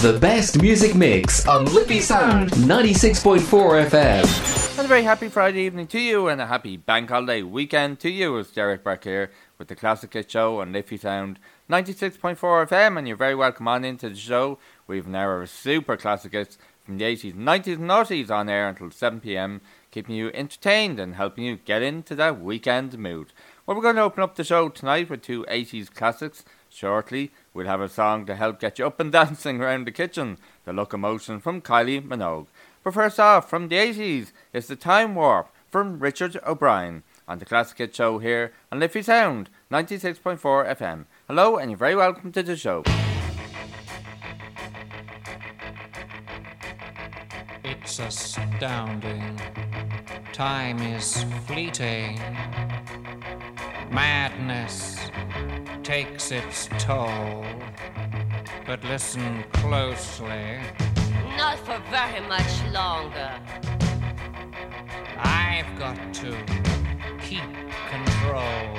The best music mix on Liffey Sound 96.4 FM. And a very happy Friday evening to you and a happy bank holiday weekend to you. It's Derek Burke here with the Classic Hit Show on Liffey Sound 96.4 FM and you're very welcome on into the show. We've an hour super classic hits from the 80s, 90s and 90s on air until 7pm, keeping you entertained and helping you get into that weekend mood. Well, we're going to open up the show tonight with two 80s classics. Shortly, we'll have a song to help get you up and dancing around the kitchen, The Locomotion from Kylie Minogue. But first off, from the 80s, it's The Time Warp from Richard O'Brien on the Classic Show here on Liffey Sound 96.4 FM. Hello, and you're very welcome to the show. It's astounding. Time is fleeting. Madness takes its toll. But listen closely. Not for very much longer. I've got to keep control.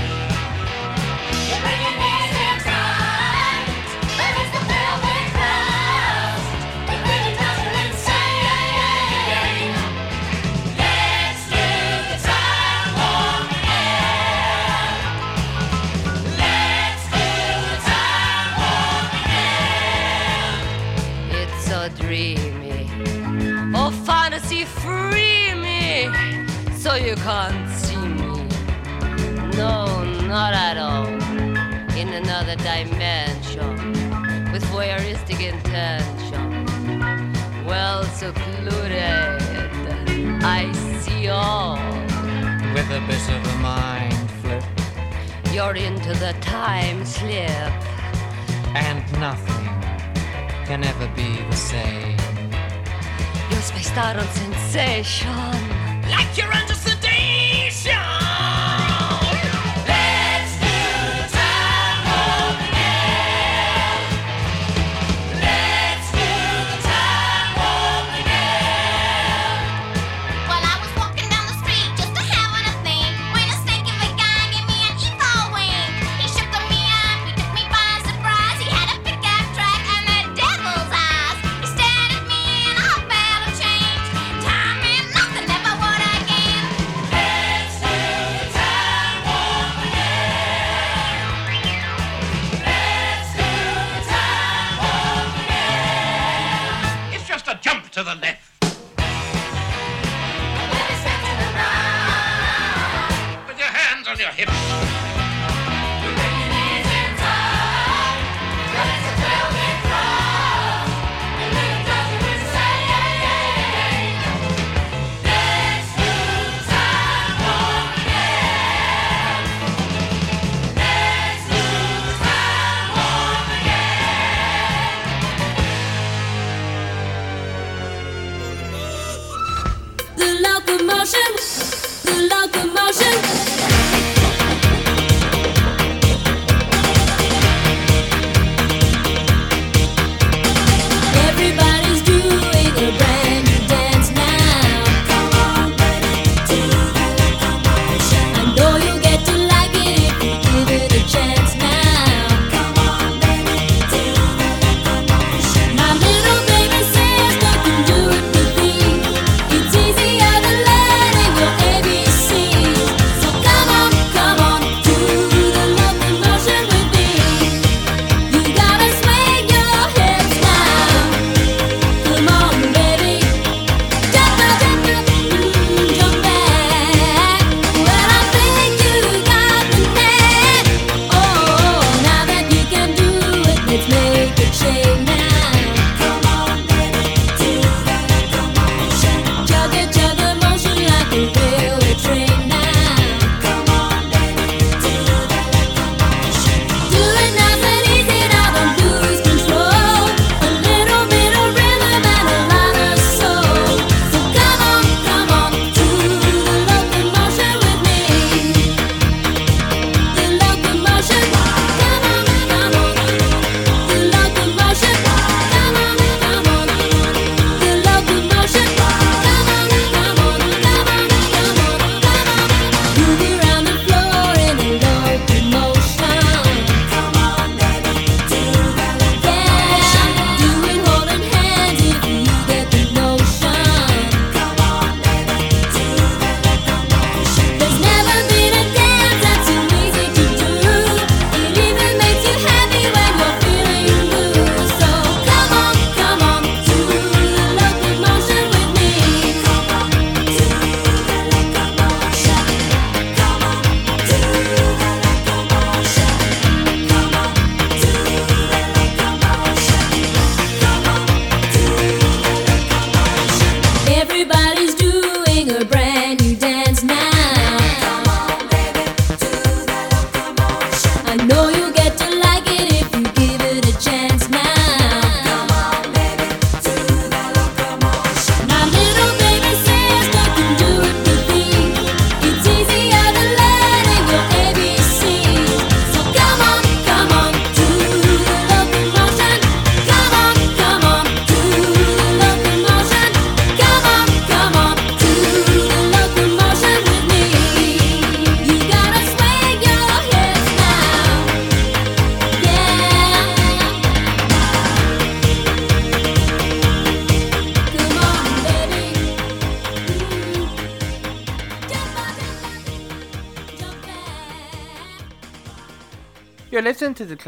Like you're under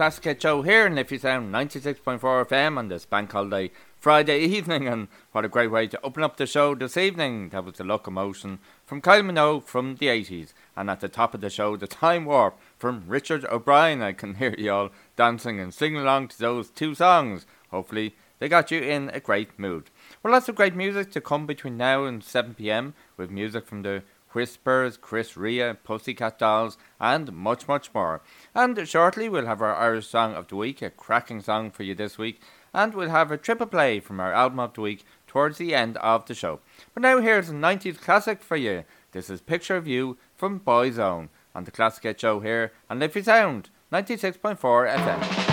Classic Show here in Liffey Sound 96.4 FM on this bank holiday Friday evening, and what a great way to open up the show this evening. That was the locomotion from Kylie Minogue from the 80s, and at the top of the show, the Time Warp from Richard O'Brien. I can hear you all dancing and singing along to those two songs. Hopefully, they got you in a great mood. Well, lots of great music to come between now and 7 pm with music from the Whispers, Chris Rea, Pussycat Dolls, and much, much more. And shortly, we'll have our Irish Song of the Week, a cracking song for you this week, and we'll have a triple play from our album of the week towards the end of the show. But now, here's a 90s classic for you. This is Picture of You from Boyzone on the Classic Show here on Liffey Sound 96.4 FM.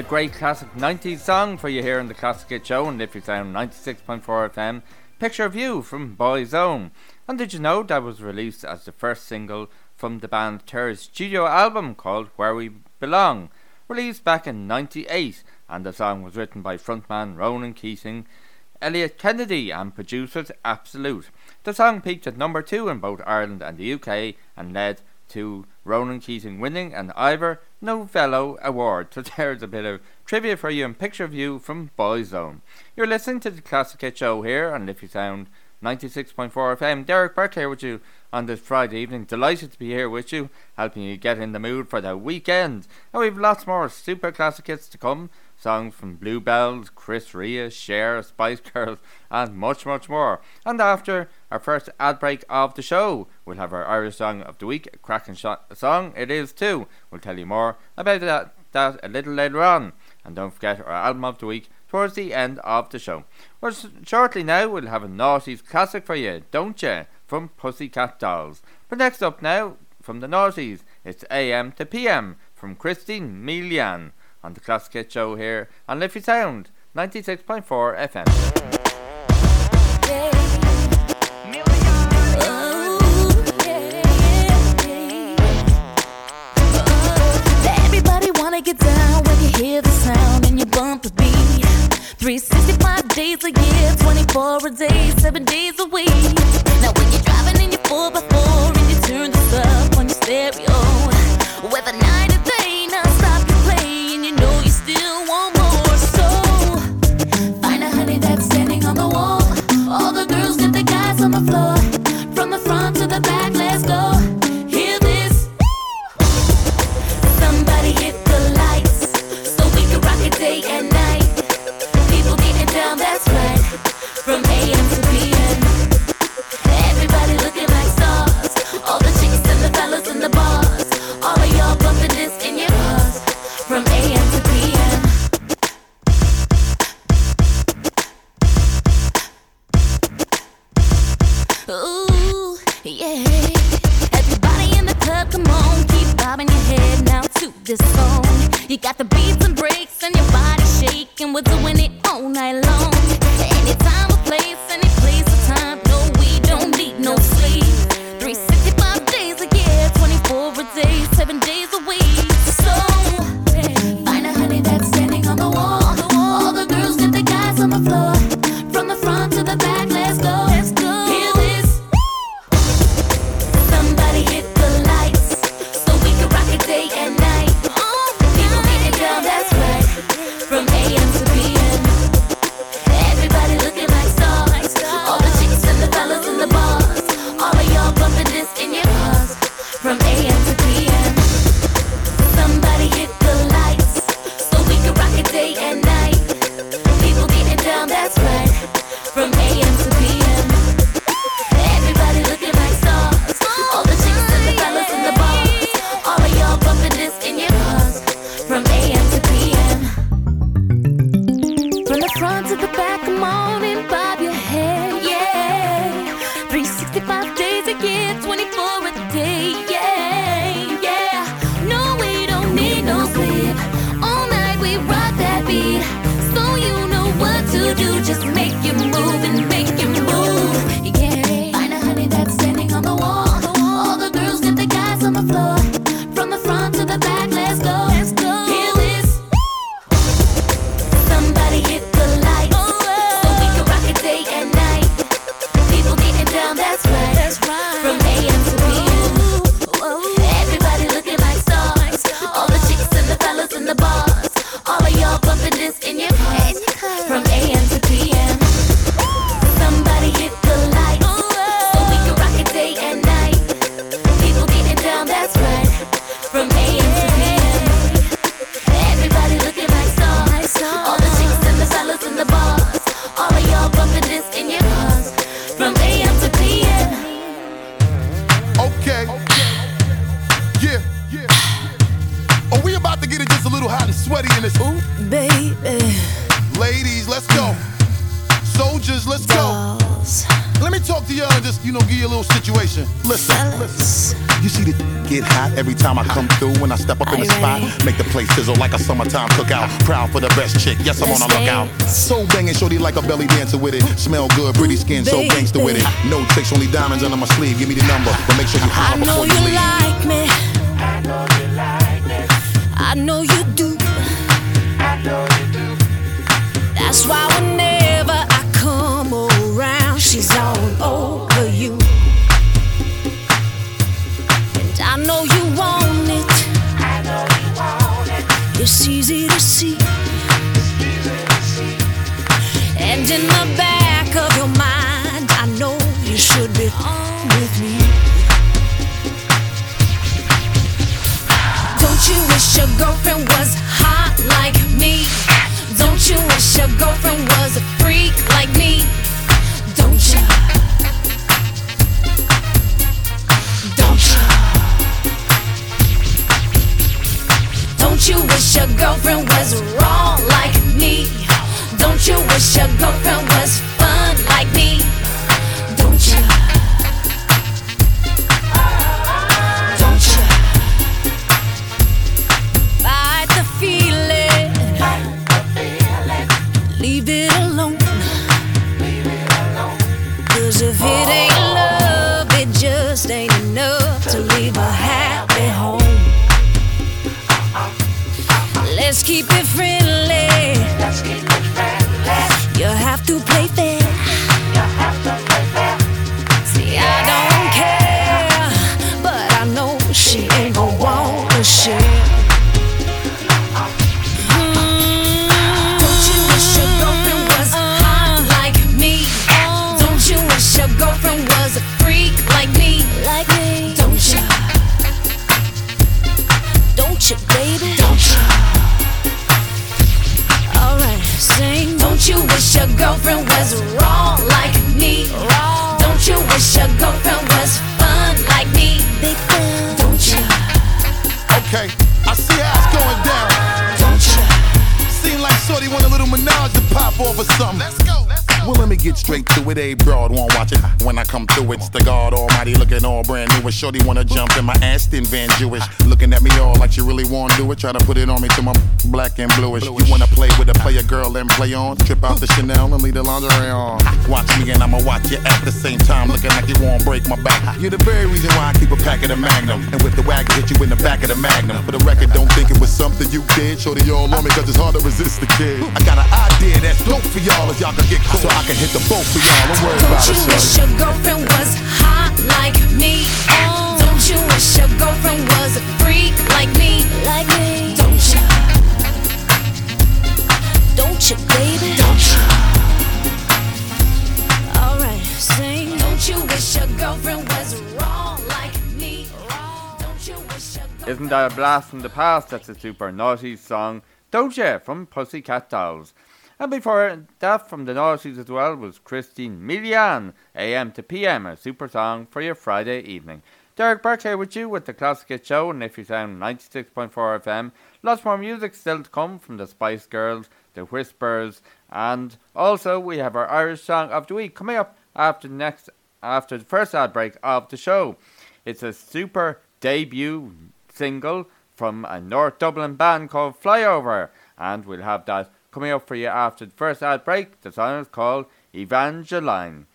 A great classic 90s song for you here in the Classic Hit Show on Liffey Sound 96.4 FM. Picture of You from Boyzone. And did you know that was released as the first single from the band third studio album called Where We Belong, released back in 98, and the song was written by frontman Ronan Keating, Elliot Kennedy, and producers Absolute. The song peaked at number two in both Ireland and the UK and led to Ronan Keating winning an Ivor Novello Award. So there's a bit of trivia for you and picture view from Boyzone. You're listening to the Classic Hit Show here on Liffey Sound 96.4 FM. Derek Burke here with you on this Friday evening. Delighted to be here with you, helping you get in the mood for the weekend. And we've lots more super classic hits to come. Songs from Bluebells, Chris Rea, Cher, Spice Girls, and much, much more. And after our first ad break of the show, We'll have our Irish song of the week, a cracking shot song it is too. We'll tell you more about that, that a little later on. And don't forget our album of the week towards the end of the show. Well, shortly now, we'll have a noughties classic for you, don't you? From Pussycat Dolls. But next up now, from the noughties, it's AM to PM from Christina Milian on the Classic Hit Show here on Liffey Sound 96.4 FM. 365 days a year, 24 a day, 7 days a week. Now when you're driving in your 4x4 and you turn this up on your stereo, whether night or day, now stop your play and you know you still want more. So find a honey that's standing on the wall. All the girls get the guys on the floor. gangster with it. Smell good, pretty skin, so gangster with it. No tricks, only diamonds under my sleeve. Give me the number, but make sure you holler before you leave. I know you like me. I know you like me. I know you why I keep a pack of the Magnum. And with the wagon, hit you in the back of the Magnum. For the record, don't think it was something you did. Shorty all on me cause it's hard to resist the kid. I got an idea that's dope for y'all as y'all can get close. So I can hit the boat for y'all. Don't worry Don't about it, you wish your girlfriend was hot like me? Don't you wish your girlfriend was a freak like me? Like me? Don't you? Don't you, baby? Don't you? Alright, sing. Don't you wish your girlfriend was Isn't that a blast from the past? That's a super naughty song, don't ya, from Pussycat Dolls. And before that, from the naughties as well, was Christina Milian, AM to PM, a super song for your Friday evening. Derek Burke with you with the Classic Hit Show and Liffey Sound 96.4 FM. Lots more music still to come from the Spice Girls, the Whispers, and also we have our Irish song of the week coming up after the next after the first ad break of the show. It's a super debut single from a North Dublin band called Flyover, and we'll have that coming up for you after the first ad break. The song is called Evangeline.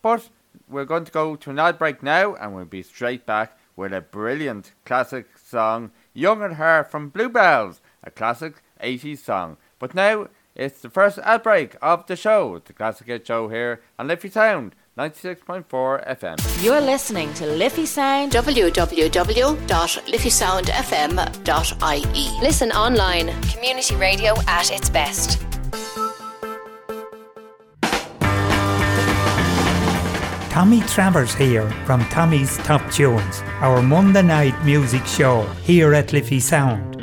But we're going to go to an ad break now, and we'll be straight back with a brilliant classic song, Young at Heart from Bluebells, a classic 80s song. But now it's the first ad break of the show, the Classic Hit Show here on Liffey Sound 96.4 FM. You're listening to Liffey Sound. www.liffysoundfm.ie. Listen online. Community radio at its best. Tommy Travers here from Tommy's Top Tunes, our Monday night music show here at Liffey Sound.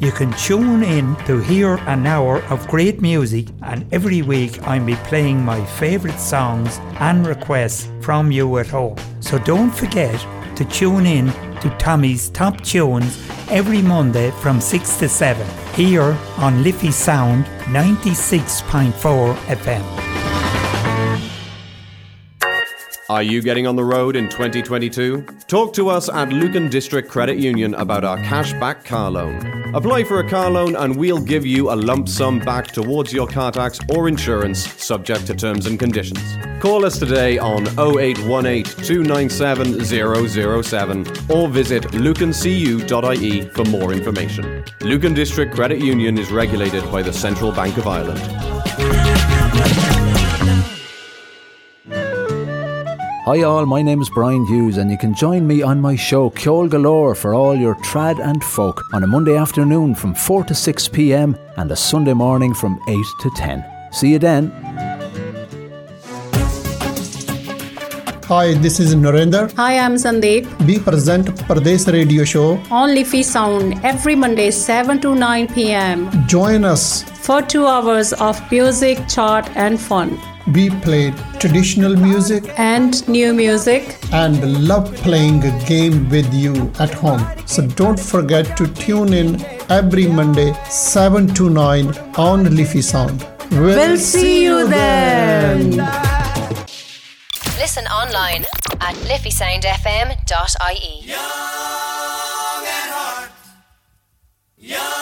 You can tune in to hear an hour of great music, and every week I'll be playing my favourite songs and requests from you at home. So don't forget to tune in to Tommy's Top Tunes every Monday from 6 to 7 here on Liffey Sound 96.4 FM. Are you getting on the road in 2022? Talk to us at Lucan District Credit Union about our cashback car loan. Apply for a car loan and we'll give you a lump sum back towards your car tax or insurance, subject to terms and conditions. Call us today on 0818 297 007 or visit lucancu.ie for more information. Lucan District Credit Union is regulated by the Central Bank of Ireland. Hi all, my name is Brian Hughes and you can join me on my show Ceol Galore for all your trad and folk on a Monday afternoon from 4 to 6 pm and a Sunday morning from 8 to 10. See you then. Hi, this is Narendra. Hi, I'm Sandeep. We present Pradesh Radio Show. On Liffey Sound every Monday 7 to 9 pm Join us. for 2 hours of music, chart and fun. We played traditional music And new music. and love playing a game with you at home. So don't forget to tune in every Monday 7 to 9 on Liffey Sound. We'll see you then. Listen online at liffysoundfm.ie. Young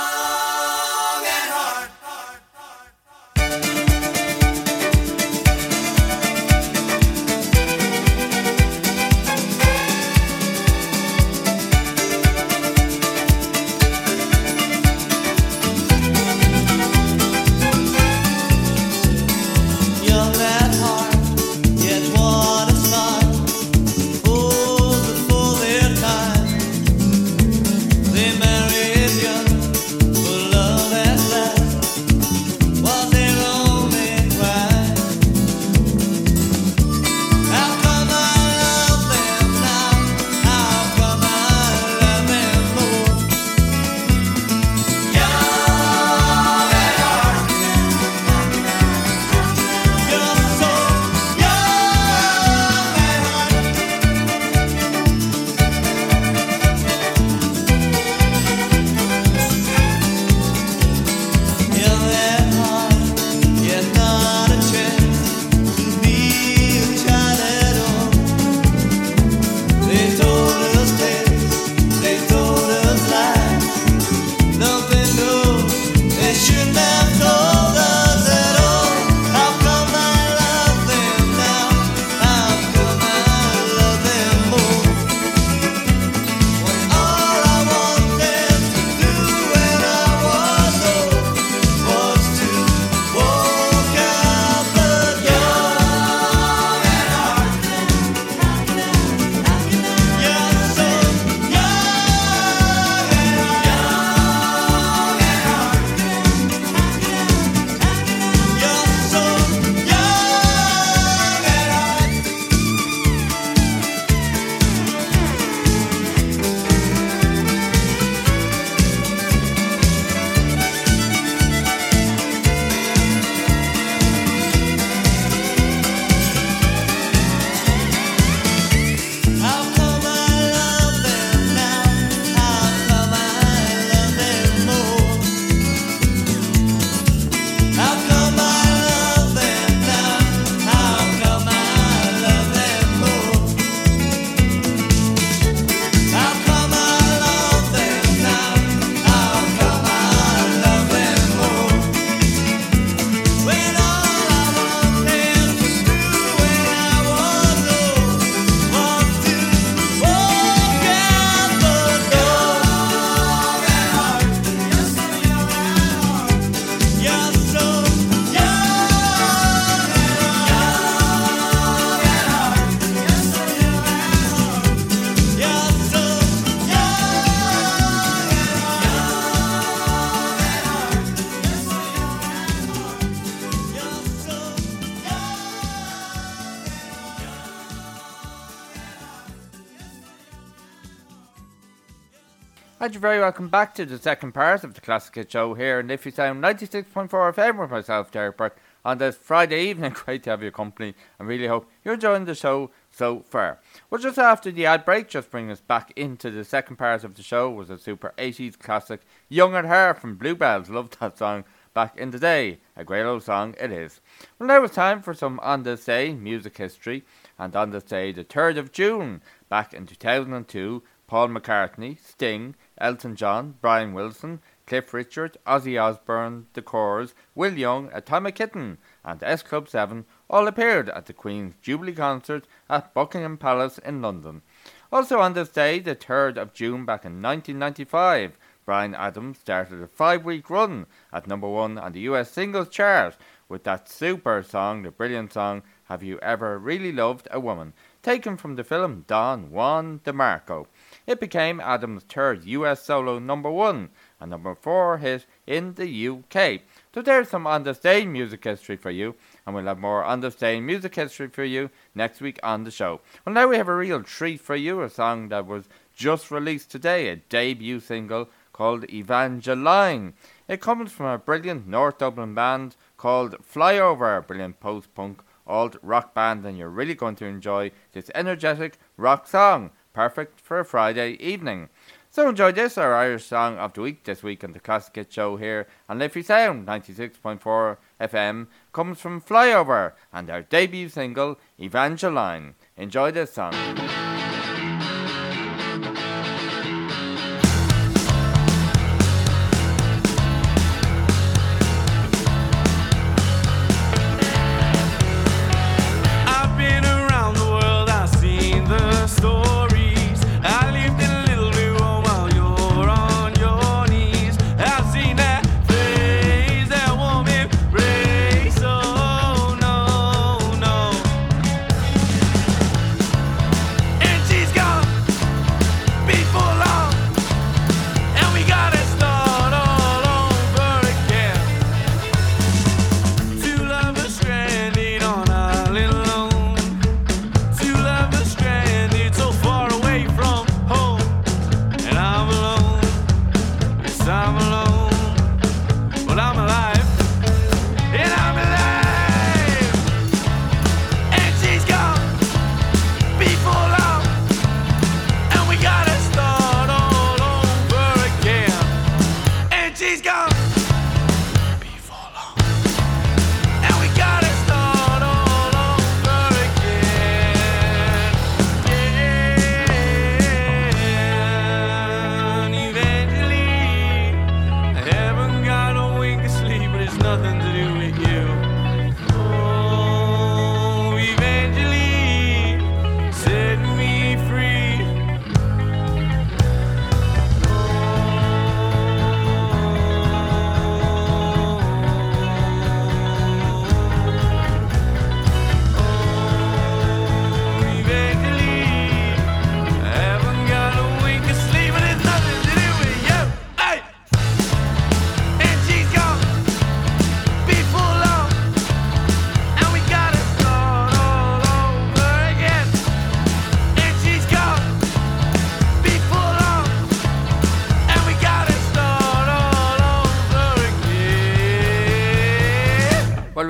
very welcome back to the second part of the Classic Hit Show here in Liffey Sound 96.4 FM with myself, Derek Burke, on this Friday evening. Great to have your company and really hope you're enjoying the show so far. Well, just after the ad break, just bring us back into the second part of the show was a super 80s classic, Young at Heart from Bluebells. Loved that song back in the day. A great old song it is. Well, now it's time for some On This Day music history. And on this day, the 3rd of June, back in 2002, Paul McCartney, Sting, Elton John, Brian Wilson, Cliff Richard, Ozzy Osbourne, The Corrs, Will Young, Atomic Kitten, and S Club 7 all appeared at the Queen's Jubilee concert at Buckingham Palace in London. Also on this day, the 3rd of June back in 1995, Bryan Adams started a five week run at number one on the US singles chart with that super song, the brilliant song, Have You Ever Really Loved a Woman, taken from the film Don Juan DeMarco. It became Adams' third US solo number one and number four hit in the UK. So there's some day music history for you, and we'll have more day music history for you next week on the show. Well, now we have a real treat for you, a song that was just released today, a debut single called Evangeline. It comes from a brilliant North Dublin band called Flyover, a brilliant post punk alt rock band, and you're really going to enjoy this energetic rock song, perfect for a Friday evening. So enjoy this, our Irish song of the week this week on the Classic Hit Show here on Liffey Sound 96.4 FM comes from Flyover and their debut single Evangeline. Enjoy this song.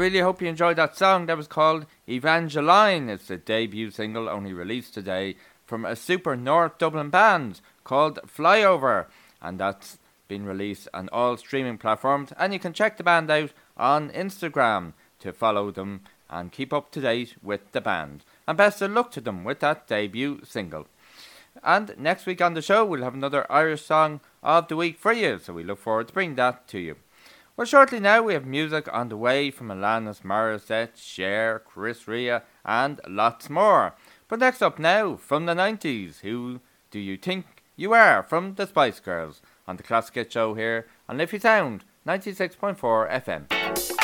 Really hope you enjoyed that song. That was called Evangeline. It's the debut single only released today from a super North Dublin band called Flyover. And that's been released on all streaming platforms. And you can check the band out on Instagram to follow them and keep up to date with the band. And best of luck to them with that debut single. And next week on the show, we'll have another Irish song of the week for you. So we look forward to bringing that to you. Well, shortly now we have music on the way from Alanis Morissette, Cher, Chris Rea, and lots more. But next up now, from the 90s, who do you think you are from the Spice Girls on the Classic Show here on Liffey Sound 96.4 FM.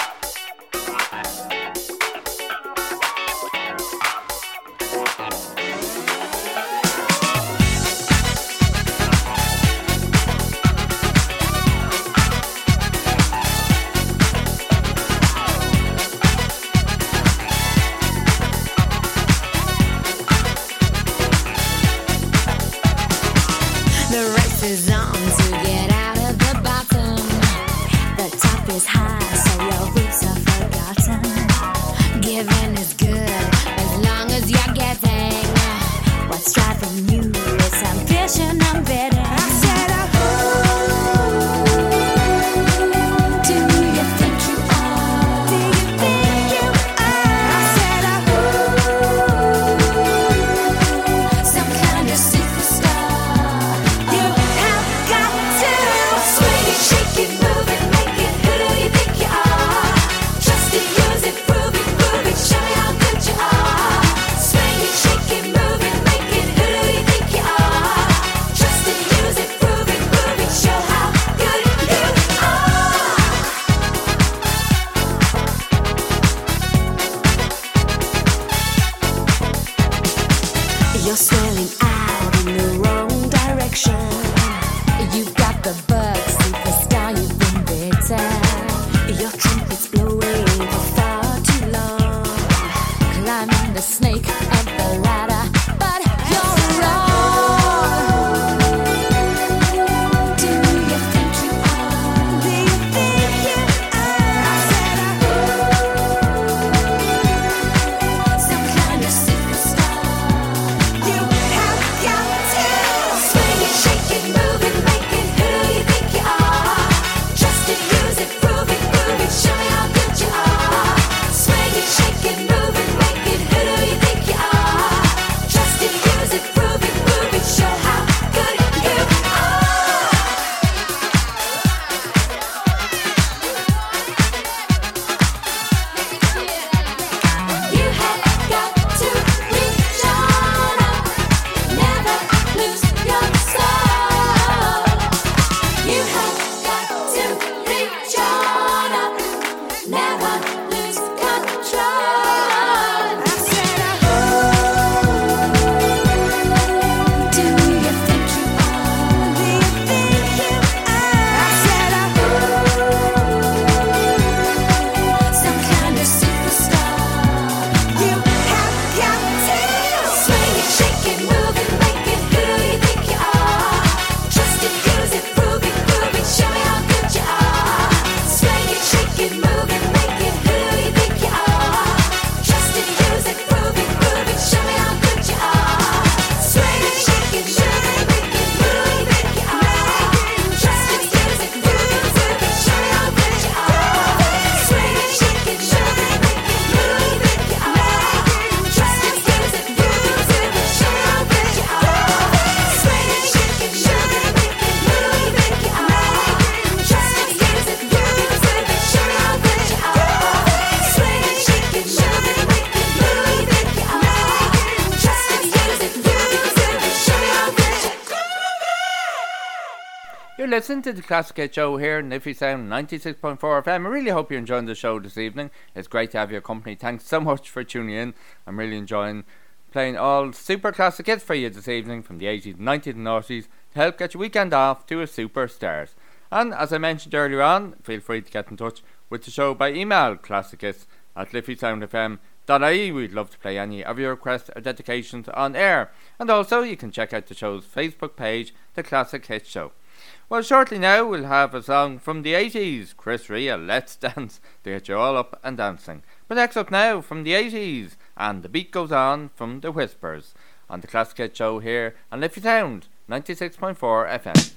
You're listening to the Classic Hit Show here in Liffey Sound 96.4 FM. I really hope you're enjoying the show this evening. It's great to have your company. Thanks so much for tuning in. I'm really enjoying playing all super classic hits for you this evening from the 80s, 90s, and 90s to help get your weekend off to a super start. And as I mentioned earlier on, feel free to get in touch with the show by email classichits at liffeysoundfm.ie. We'd love to play any of your requests or dedications on air. And also, you can check out the show's Facebook page, The Classic Hits Show. Well, shortly now we'll have a song from the 80s, Chris Rea, Let's Dance, to get you all up and dancing. But next up now, from the 80s, and The Beat Goes On from The Whispers, on the Classic Hit Show here on Liffey Sound, 96.4 FM.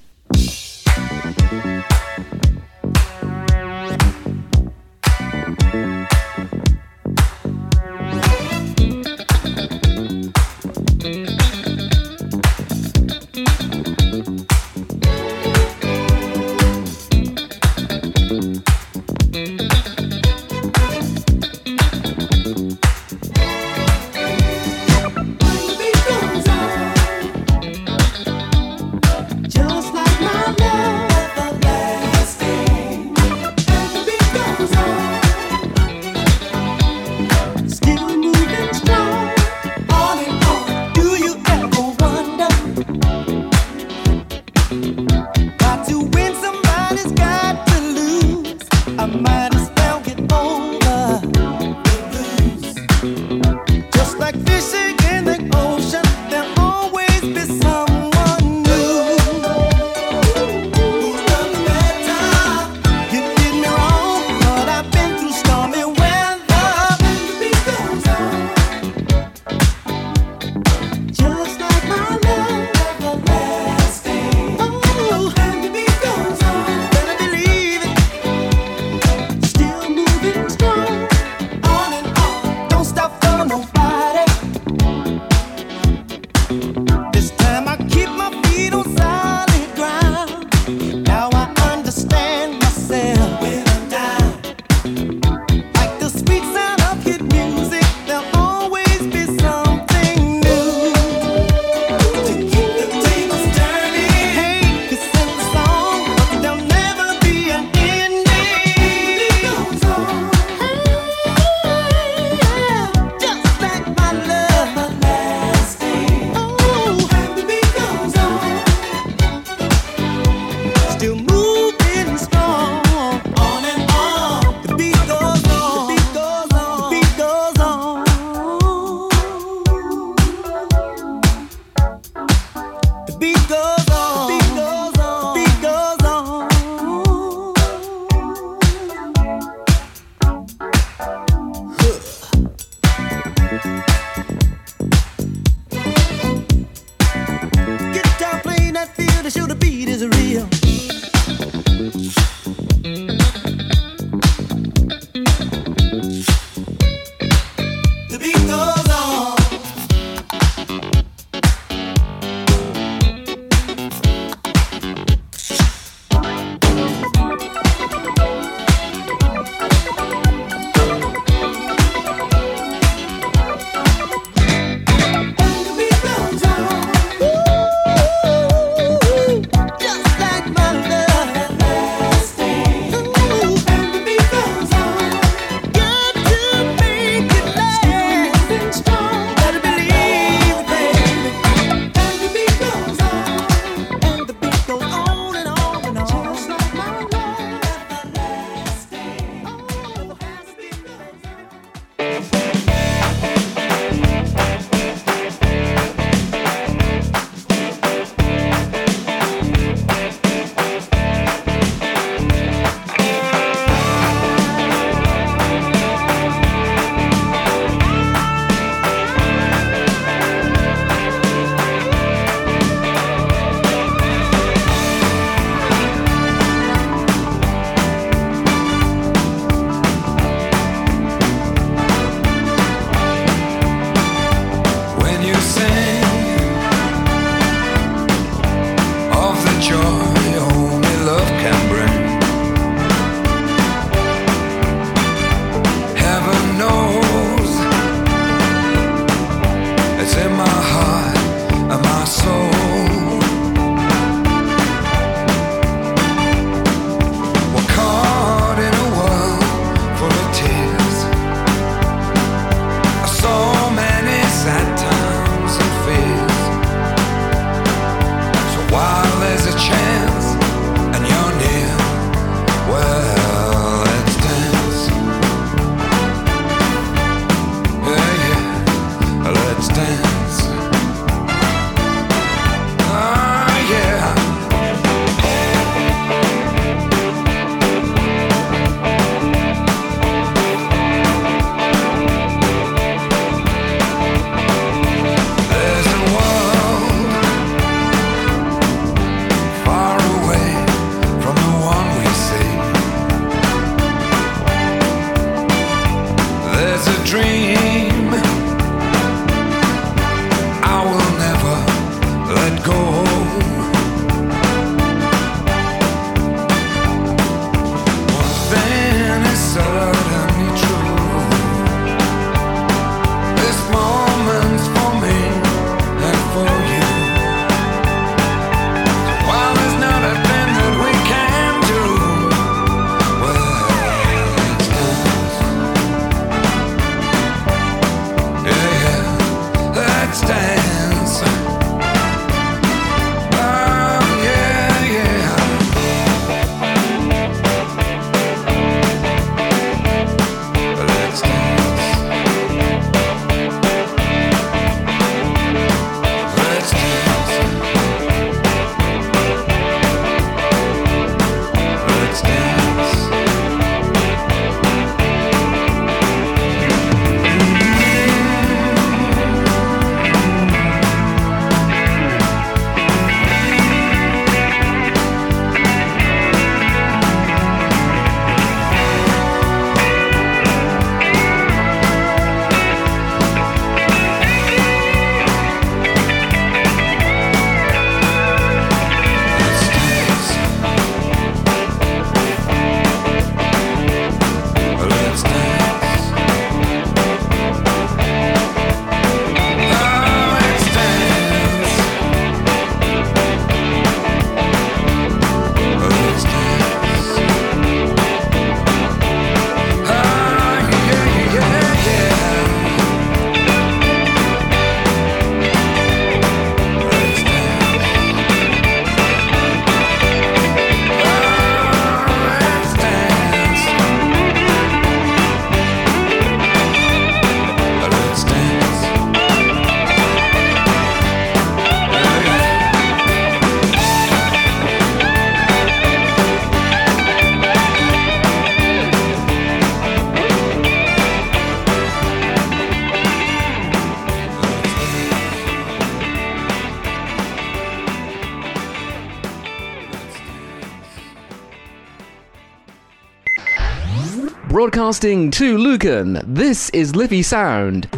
Broadcasting to Lucan, this is Liffey Sound.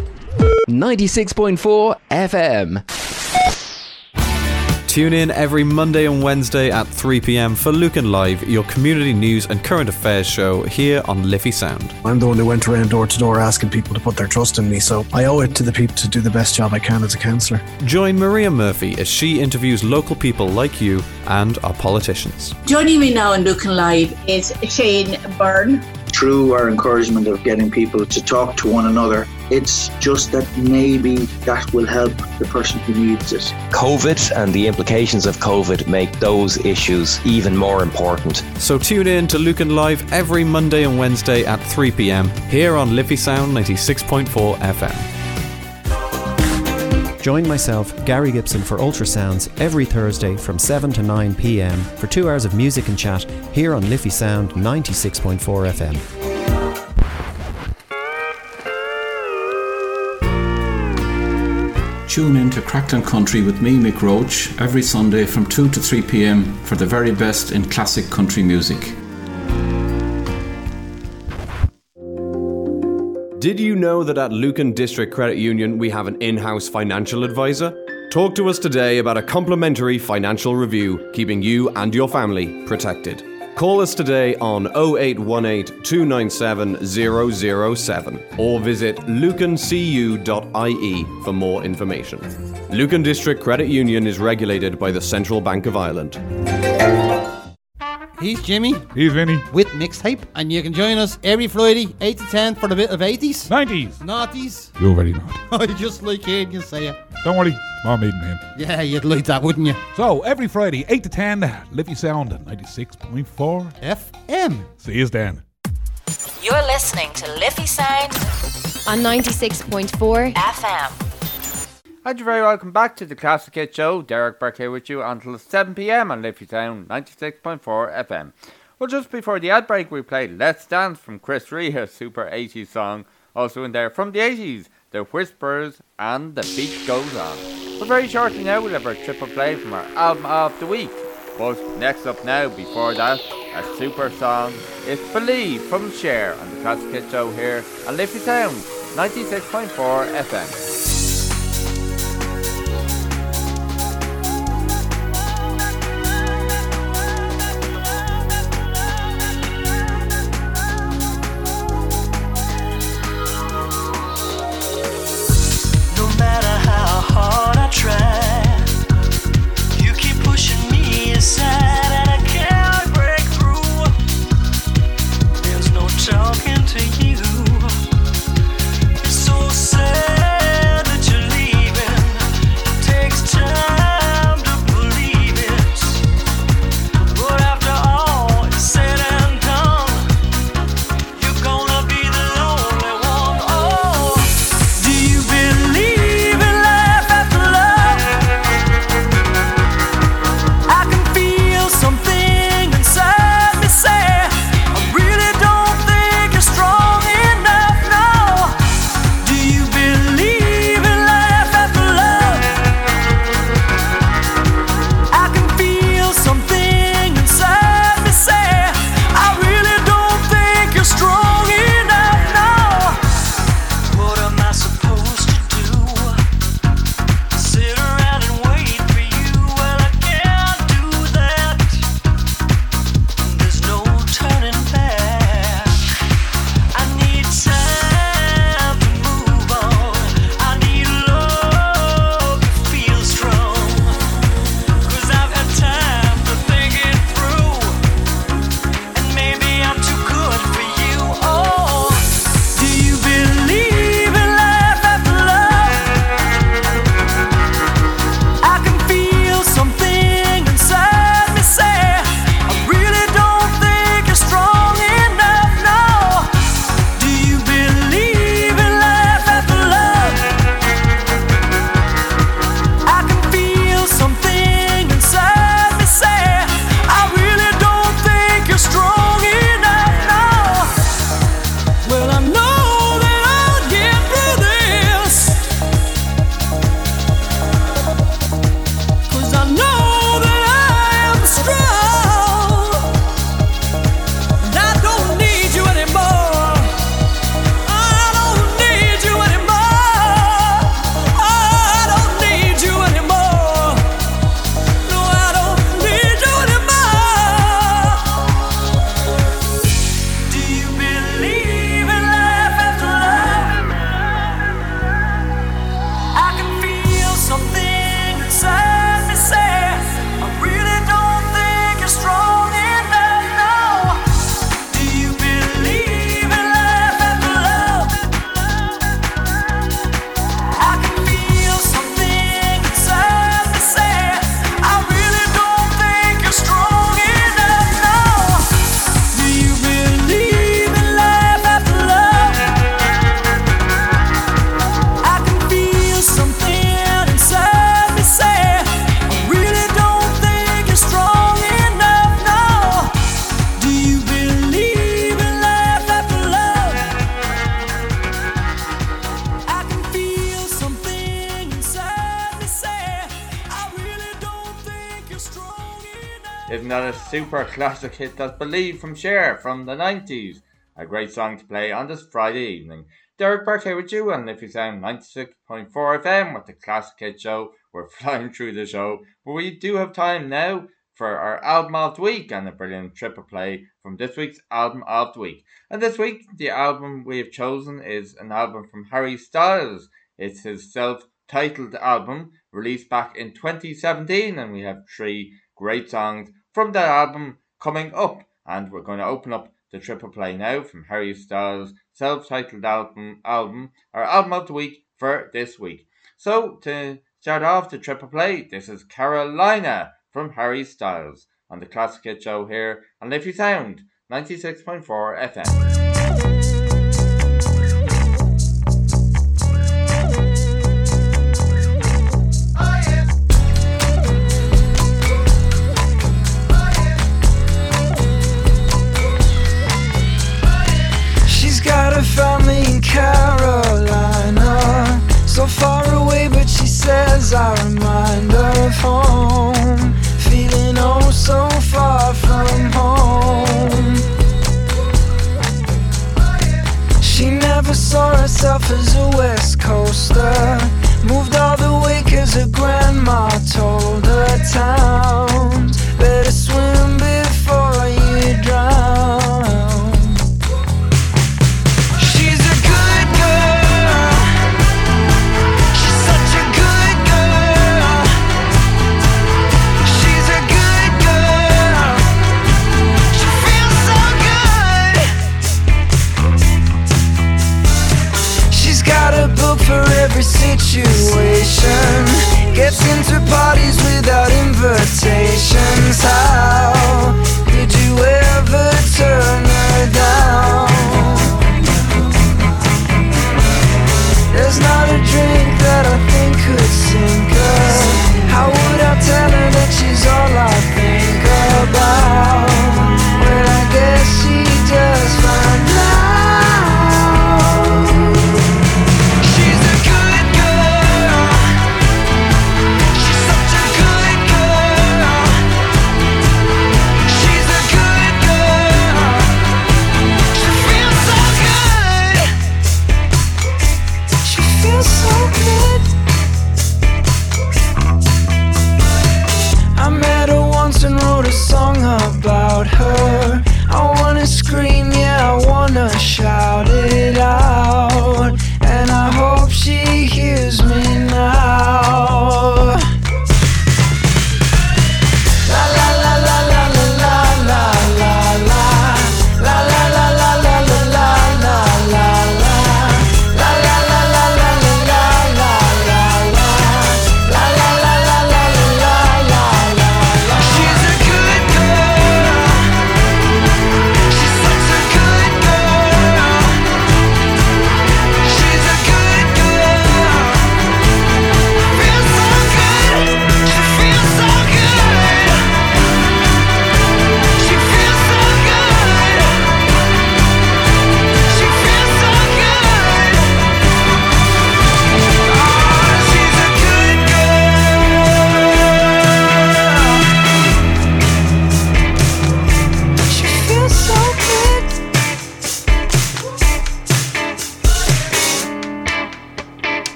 96.4 FM. Tune in every Monday and Wednesday at 3 pm for Lucan Live, your community news and current affairs show here on Liffey Sound. I'm the one who went around door to door asking people to put their trust in me, so I owe it to the people to do the best job I can as a councillor. Join Maria Murphy as she interviews local people like you and our politicians. Joining me now in Lucan Live is Shane Byrne. Through our encouragement of getting people to talk to one another, it's just that maybe that will help the person who needs it. COVID and the implications of COVID make those issues even more important. So tune in to Lucan Live every Monday and Wednesday at 3 pm here on Liffey Sound 96.4 FM. Join myself, Gary Gibson, for Ultrasounds every Thursday from 7 to 9 pm for two hours of music and chat here on Liffey Sound 96.4 FM. Tune in to Crackton Country with me, Mick Roach, every Sunday from 2 to 3 pm for the very best in classic country music. Did you know that at Lucan District Credit Union we have an in house financial advisor? Talk to us today about a complimentary financial review, keeping you and your family protected. Call us today on 0818 297 007 or visit lucancu.ie for more information. Lucan District Credit Union is regulated by the Central Bank of Ireland. He's Jimmy. He's Vinny. With Mixtape. And you can join us every Friday, 8 to 10, for a bit of 80s. 90s. Naughties. You're very naughty. I just like hearing you say it. Don't worry, my maiden name. Yeah, you'd like that, wouldn't you? So, every Friday, 8 to 10, Liffey Sound 96.4 FM. See you then. You're listening to Liffey Sound on 96.4 FM. And you're very welcome back to the Classic Hit Show. Derek Burke here with you until 7pm on Liffey Sound 96.4 FM. Well, just before the ad break, we played Let's Dance from Chris Rea, a super 80s song. Also in there from the 80s, The Whispers and The Beat Goes On. But very shortly now, we'll have our triple play from our album of the week. But next up now, before that, a super song. It's Believe from Cher on the Classic Hit Show here on Liffey Sound 96.4 FM. Super classic hit that's Believe from Cher from the 90s? A great song to play on this Friday evening. Derek Burke with you on Liffey Sound 96.4 FM with the Classic Hit Show. We're flying through the show, but we do have time now for our album of the week and a brilliant triple play from this week's album of the week. And this week, the album we have chosen is an album from Harry Styles. It's his self titled album released back in 2017, and we have three great songs from that album coming up. And we're going to open up the triple play now from Harry Styles' self-titled album, album, our album of the week for this week. So to start off the triple play, this is Carolina from Harry Styles on the Classic Hit Show here on Liffey Sound 96.4 FM.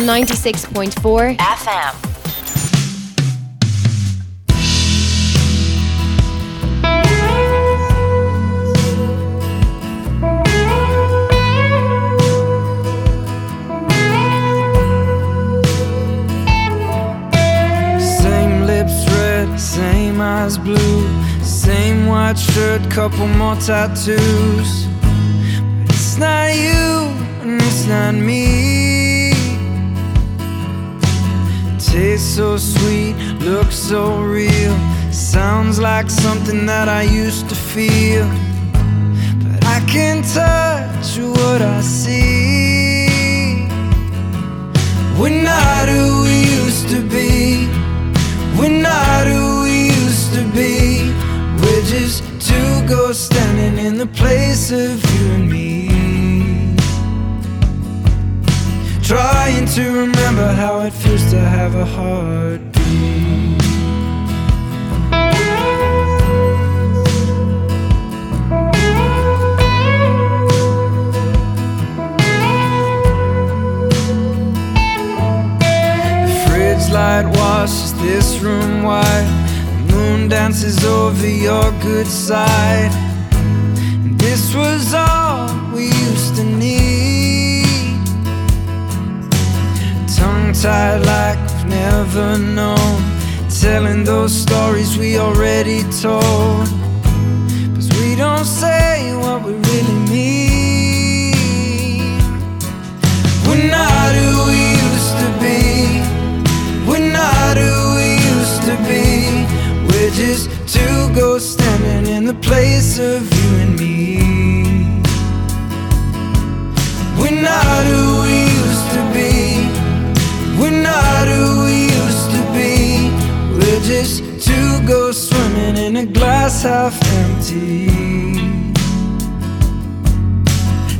On 96.4 FM. Same lips red, same eyes blue, same white shirt, couple more tattoos. But it's not you, and it's not me. Tastes so sweet, looks so real, sounds like something that I used to feel. But I can't touch what I see. We're not who we used to be. We're not who we used to be. We're just two ghosts standing in the place of you and me. Trying to remember how it feels to have a heartbeat. Light washes this room white. The moon dances over your good side. And this was all we used to need. Tongue tied like we've never known. Telling those stories we already told. Cause we don't say what we really mean. We're not who we used to be. We're not who we used to be. We're just two ghosts standing in the place of you and me. We're not who we. We're not who we used to be. We're just two ghosts swimming in a glass half empty.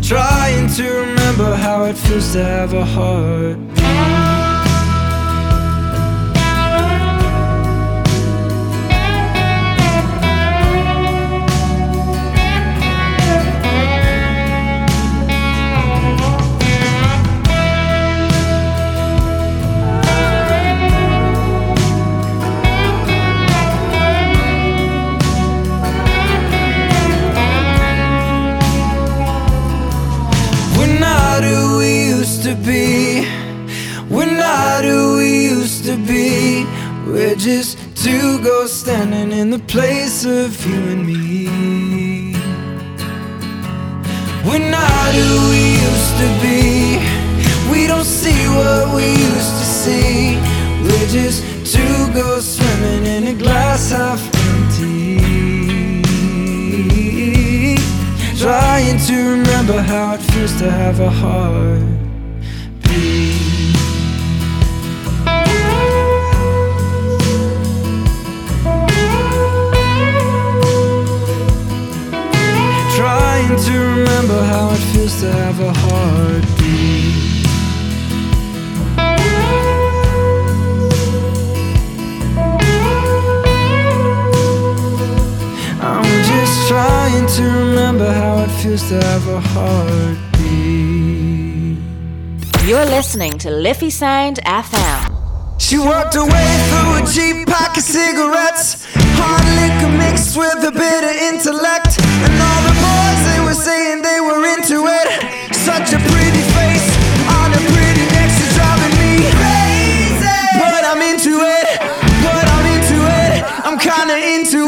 Trying to remember how it feels to have a heart. In the place of you and me. We're not who we used to be. We don't see what we used to see. We're just two ghosts swimming in a glass half empty. Trying to remember how it feels to have a heart. Remember how it feels to have a heartbeat. I'm just trying to remember how it feels to have a heartbeat. You're listening to Liffey Sound FM. She walked away through a cheap pack of cigarettes. Hard liquor mixed with a bit of intellect. Into it. Such a pretty face on a pretty neck, she's driving me crazy. But I'm into it, but I'm into it. I'm kinda into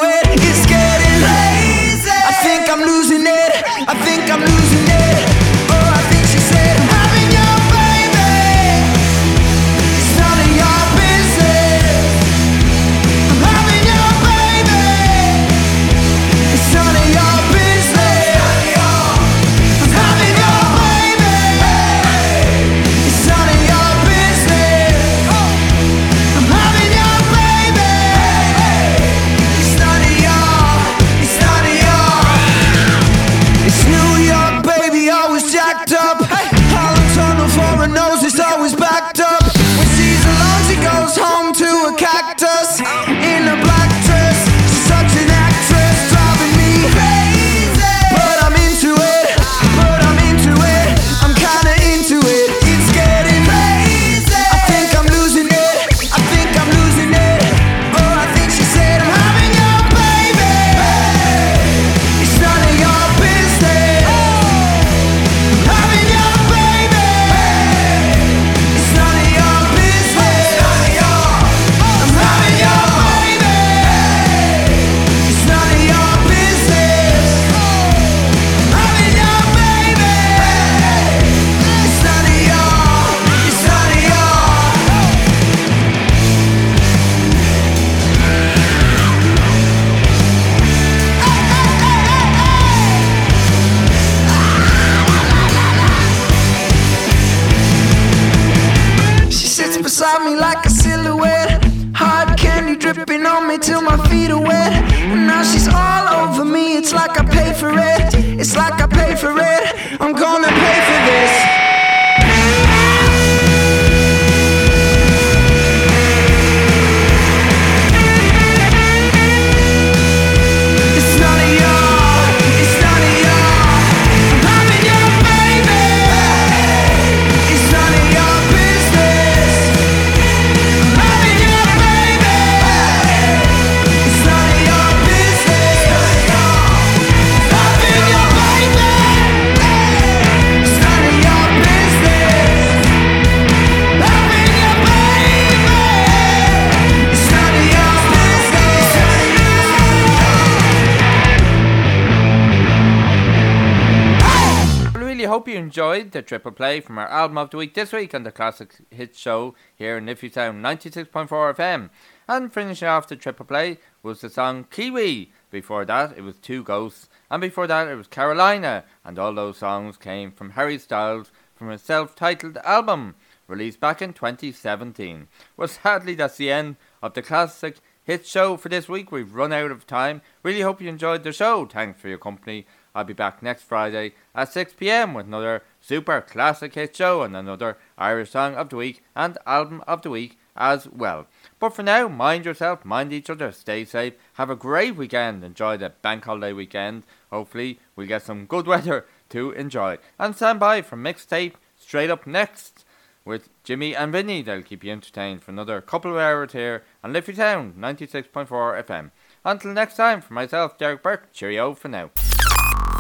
enjoyed the triple play from our album of the week this week on the Classic Hit Show here in Liffey Sound 96.4 FM. And finishing off the triple play was the song Kiwi. Before that, it was Two Ghosts. And before that, it was Carolina. And all those songs came from Harry Styles from his self titled album, released back in 2017. Well, sadly, that's the end of the Classic Hit Show for this week. We've run out of time. Really hope you enjoyed the show. Thanks for your company. I'll be back next Friday at 6 pm with another super classic hit show and another Irish song of the week and album of the week as well. But for now, mind yourself, mind each other, stay safe, have a great weekend, enjoy the bank holiday weekend. Hopefully, we'll get some good weather to enjoy. And stand by for mixtape straight up next with Jimmy and Vinny. They'll keep you entertained for another couple of hours here on Liffey Sound 96.4 FM. Until next time, for myself, Derek Burke, cheerio for now.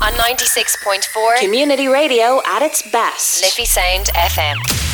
On 96.4 Community Radio at its best. Liffey Sound FM.